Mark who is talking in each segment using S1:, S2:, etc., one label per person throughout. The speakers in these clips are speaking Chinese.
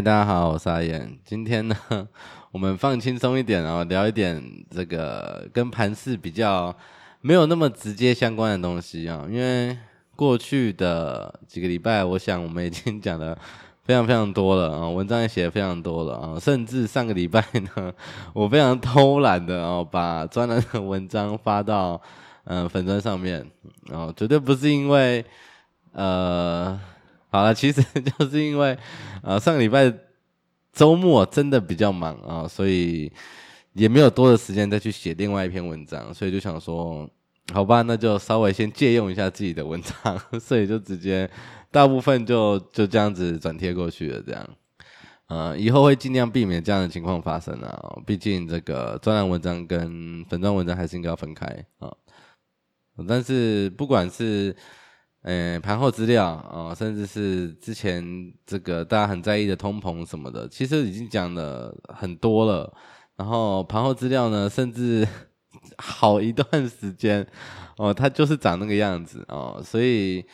S1: 大家好，我是阿言。今天呢，我们放轻松一点哦，聊一点这个跟盘市比较没有那么直接相关的东西啊。因为过去的几个礼拜，我想我们已经讲的非常非常多了啊，文章也写得非常多了啊。甚至上个礼拜呢，我非常偷懒的哦，把专栏的文章发到嗯粉专上面，然后绝对不是因为呃。好了，其实 就是因为，呃，上个礼拜周末真的比较忙啊，所以也没有多的时间再去写另外一篇文章，所以就想说，好吧，那就稍微先借用一下自己的文章，所以就直接大部分就就这样子转贴过去了，这样，呃，以后会尽量避免这样的情况发生啊，毕竟这个专栏文章跟粉专文章还是应该要分开啊，但是不管是。呃，盘后资料啊，甚至是之前这个大家很在意的通膨什么的，其实已经讲了很多了。然后盘后资料呢，甚至 好一段时间哦，它就是长那个样子哦。所以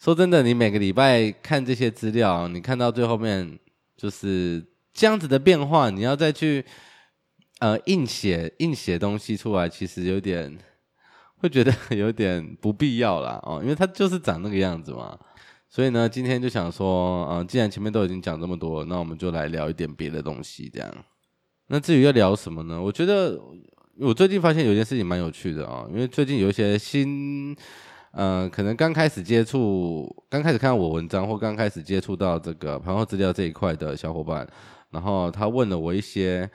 S1: 说真的，你每个礼拜看这些资料，你看到最后面就是这样子的变化，你要再去呃硬写硬写东西出来，其实有点。会觉得 有点不必要啦，哦，因为它就是长那个样子嘛，所以呢，今天就想说，嗯，既然前面都已经讲这么多，那我们就来聊一点别的东西，这样。那至于要聊什么呢？我觉得我最近发现有一件事情蛮有趣的啊，因为最近有一些新，嗯，可能刚开始接触、刚开始看到我文章或刚开始接触到这个盘后资料这一块的小伙伴，然后他问了我一些。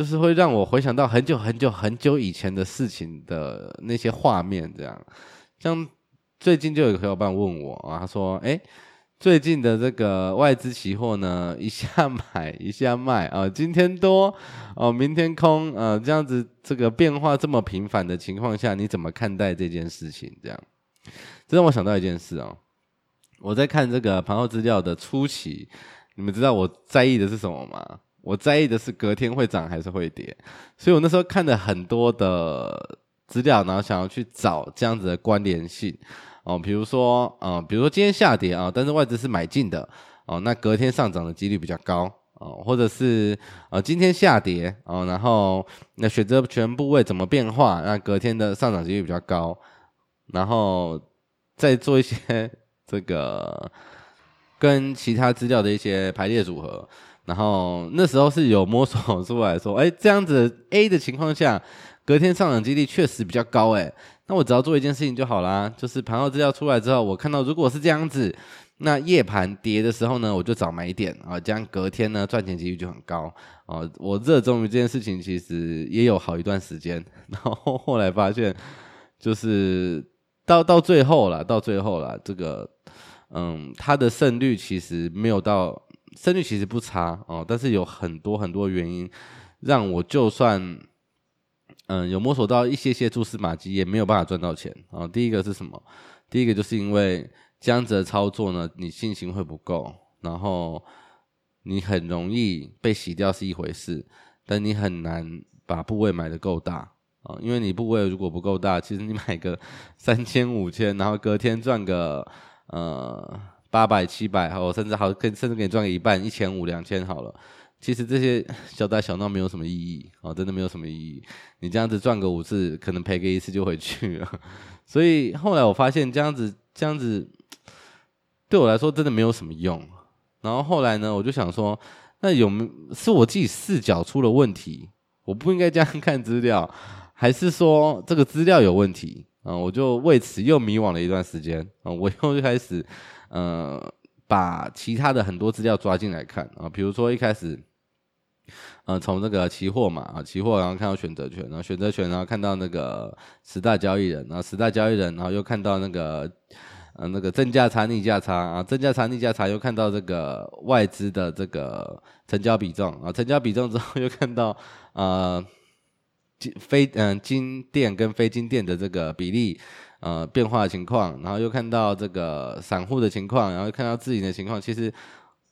S1: 就是会让我回想到很久很久很久以前的事情的那些画面，这样。像最近就有个小伙伴问我啊，他说：“哎，最近的这个外资期货呢，一下买一下卖啊，今天多哦，明天空，呃，这样子这个变化这么频繁的情况下，你怎么看待这件事情？这样，这让我想到一件事哦。我在看这个盘后资料的初期，你们知道我在意的是什么吗？我在意的是隔天会涨还是会跌，所以我那时候看了很多的资料，然后想要去找这样子的关联性哦，比如说啊，比如说今天下跌啊，但是外资是买进的哦，那隔天上涨的几率比较高哦，或者是啊今天下跌哦，然后那选择权部位怎么变化，那隔天的上涨几率比较高，然后再做一些 这个跟其他资料的一些排列组合。然后那时候是有摸索出来说，哎，这样子 A 的情况下，隔天上涨几率确实比较高，哎，那我只要做一件事情就好啦，就是盘后资料出来之后，我看到如果是这样子，那夜盘跌的时候呢，我就找买点啊，这样隔天呢赚钱几率就很高啊。我热衷于这件事情，其实也有好一段时间，然后后来发现，就是到到最后了，到最后了，这个嗯，它的胜率其实没有到。胜率其实不差哦，但是有很多很多原因，让我就算嗯有摸索到一些些蛛丝马迹，也没有办法赚到钱啊。第一个是什么？第一个就是因为这样子的操作呢，你信心会不够，然后你很容易被洗掉是一回事，但你很难把部位买得够大啊，因为你部位如果不够大，其实你买个三千五千，然后隔天赚个呃。八百、七百，好，甚至好，甚至给你赚个一半，一千五、两千好了。其实这些小打小闹没有什么意义，哦，真的没有什么意义。你这样子赚个五次，可能赔个一次就回去了。所以后来我发现这样子，这样子对我来说真的没有什么用。然后后来呢，我就想说，那有没是我自己视角出了问题？我不应该这样 看资料，还是说这个资料有问题？啊，我就为此又迷惘了一段时间。啊，我又开始。呃，把其他的很多资料抓进来看啊，比如说一开始，呃，从那个期货嘛啊，期货然后看到选择权，然后选择权然后看到那个十大交易人，然后十大交易人，然后又看到那个呃那个正价差逆价差啊，正价差逆价差又看到这个外资的这个成交比重啊，成交比重之后 又看到呃金非嗯、金店跟非金店的这个比例。呃，变化的情况，然后又看到这个散户的情况，然后又看到自己的情况，其实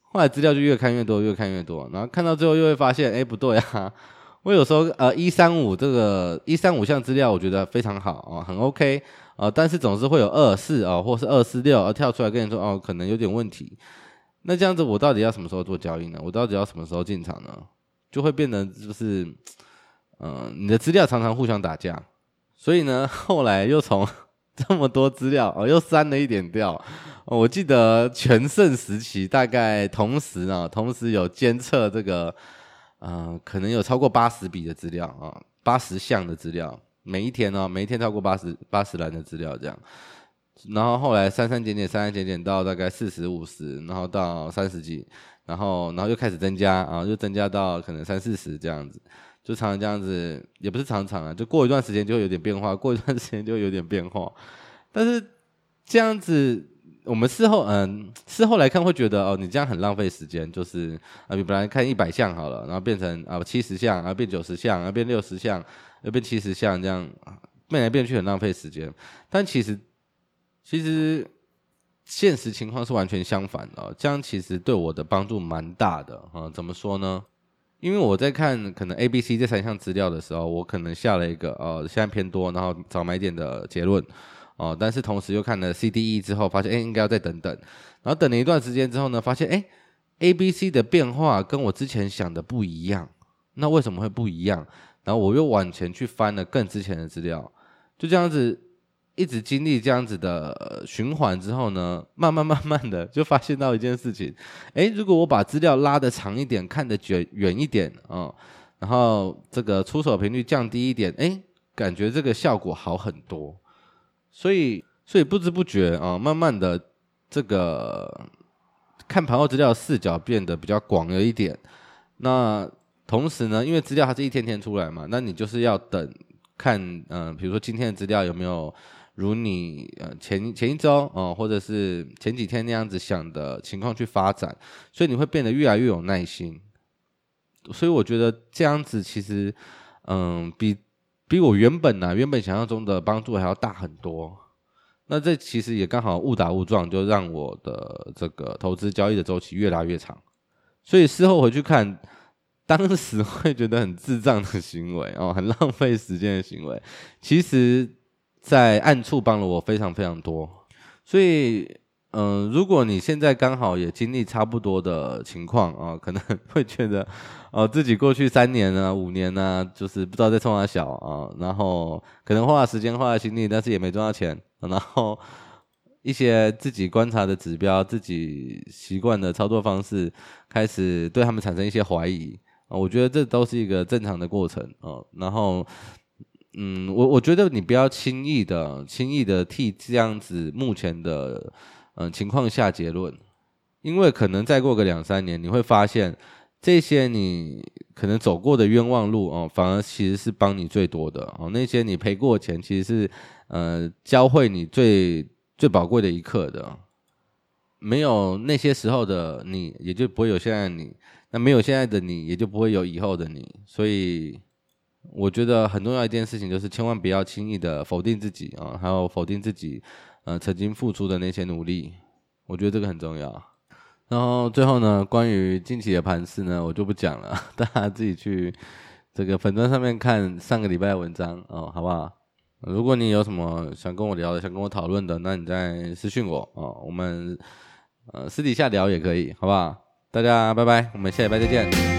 S1: 后来资料就越看越多，越看越多，然后看到最后又会发现，哎，不对啊！我有时候呃一三五这个一三五项资料，我觉得非常好哦，很 OK 啊，但是总是会有二四啊，或是二四六，而跳出来跟你说哦，可能有点问题。那这样子，我到底要什么时候做交易呢？我到底要什么时候进场呢？就会变得就是，嗯、你的资料常常互相打架。所以呢，后来又从 这么多资料哦，又删了一点掉。哦、我记得全盛时期大概同时啊，同时有监测这个，呃，可能有超过八十笔的资料啊，八十项的资料，每一天呢，每一天超过八十八十栏的资料这样。然后后来删删减减，删删减减到大概四十五十，然后到三十几，然后然后又开始增加啊，又增加到可能三四十这样子。就常常这样子，也不是常常啊，就过一段时间就会有点变化，过一段时间就会有点变化。但是这样子，我们事后嗯，事后来看会觉得哦，你这样很浪费时间。就是啊，你本来看一百项好了，然后变成啊七十项，然后变九十项，然后变六十项，又变七十项，这样变来变去很浪费时间。但其实其实现实情况是完全相反的，这样其实对我的帮助蛮大的啊。怎么说呢？因为我在看可能 A、B、C 这三项资料的时候，我可能下了一个呃现在偏多，然后早买点的结论哦、但是同时又看了 C、D、E 之后，发现哎应该要再等等，然后等了一段时间之后呢，发现哎 A、B、C 的变化跟我之前想的不一样，那为什么会不一样？然后我又往前去翻了更之前的资料，就这样子。一直经历这样子的循环之后呢，慢慢慢慢的就发现到一件事情，诶，如果我把资料拉得长一点，看得远远一点啊、哦，然后这个出手频率降低一点，诶，感觉这个效果好很多。所以，所以不知不觉啊、哦，慢慢的这个看盘后资料视角变得比较广了一点。那同时呢，因为资料它是一天天出来嘛，那你就是要等看，嗯、比如说今天的资料有没有。如你呃前前一周哦，或者是前几天那样子想的情况去发展，所以你会变得越来越有耐心。所以我觉得这样子其实，嗯，比比我原本呢、啊、原本想象中的帮助还要大很多。那这其实也刚好误打误撞，就让我的这个投资交易的周期越拉越长。所以事后回去看，当时会觉得很智障的行为哦，很浪费时间的行为，其实。在暗处帮了我非常非常多，所以，嗯、如果你现在刚好也经历差不多的情况啊，可能会觉得，哦、自己过去三年啊、五年啊，就是不知道在冲啥小啊，然后可能花了时间、花了心力，但是也没赚到钱，然后一些自己观察的指标、自己习惯的操作方式，开始对他们产生一些怀疑啊，我觉得这都是一个正常的过程啊，然后。嗯，我我觉得你不要轻易的、轻易的替这样子目前的嗯情况下结论，因为可能再过个两三年，你会发现这些你可能走过的冤枉路哦，反而其实是帮你最多的哦。那些你赔过钱，其实是呃教会你最最宝贵的一课的。没有那些时候的你，也就不会有现在的你；那没有现在的你，也就不会有以后的你。所以。我觉得很重要一件事情就是千万不要轻易的否定自己啊，还有否定自己呃曾经付出的那些努力，我觉得这个很重要。然后最后呢，关于近期的盘势呢，我就不讲了，大家自己去这个粉砖上面看上个礼拜的文章哦，好不好？如果你有什么想跟我聊的，想跟我讨论的，那你再私信我哦，我们呃私底下聊也可以，好不好？大家拜拜，我们下礼拜再见。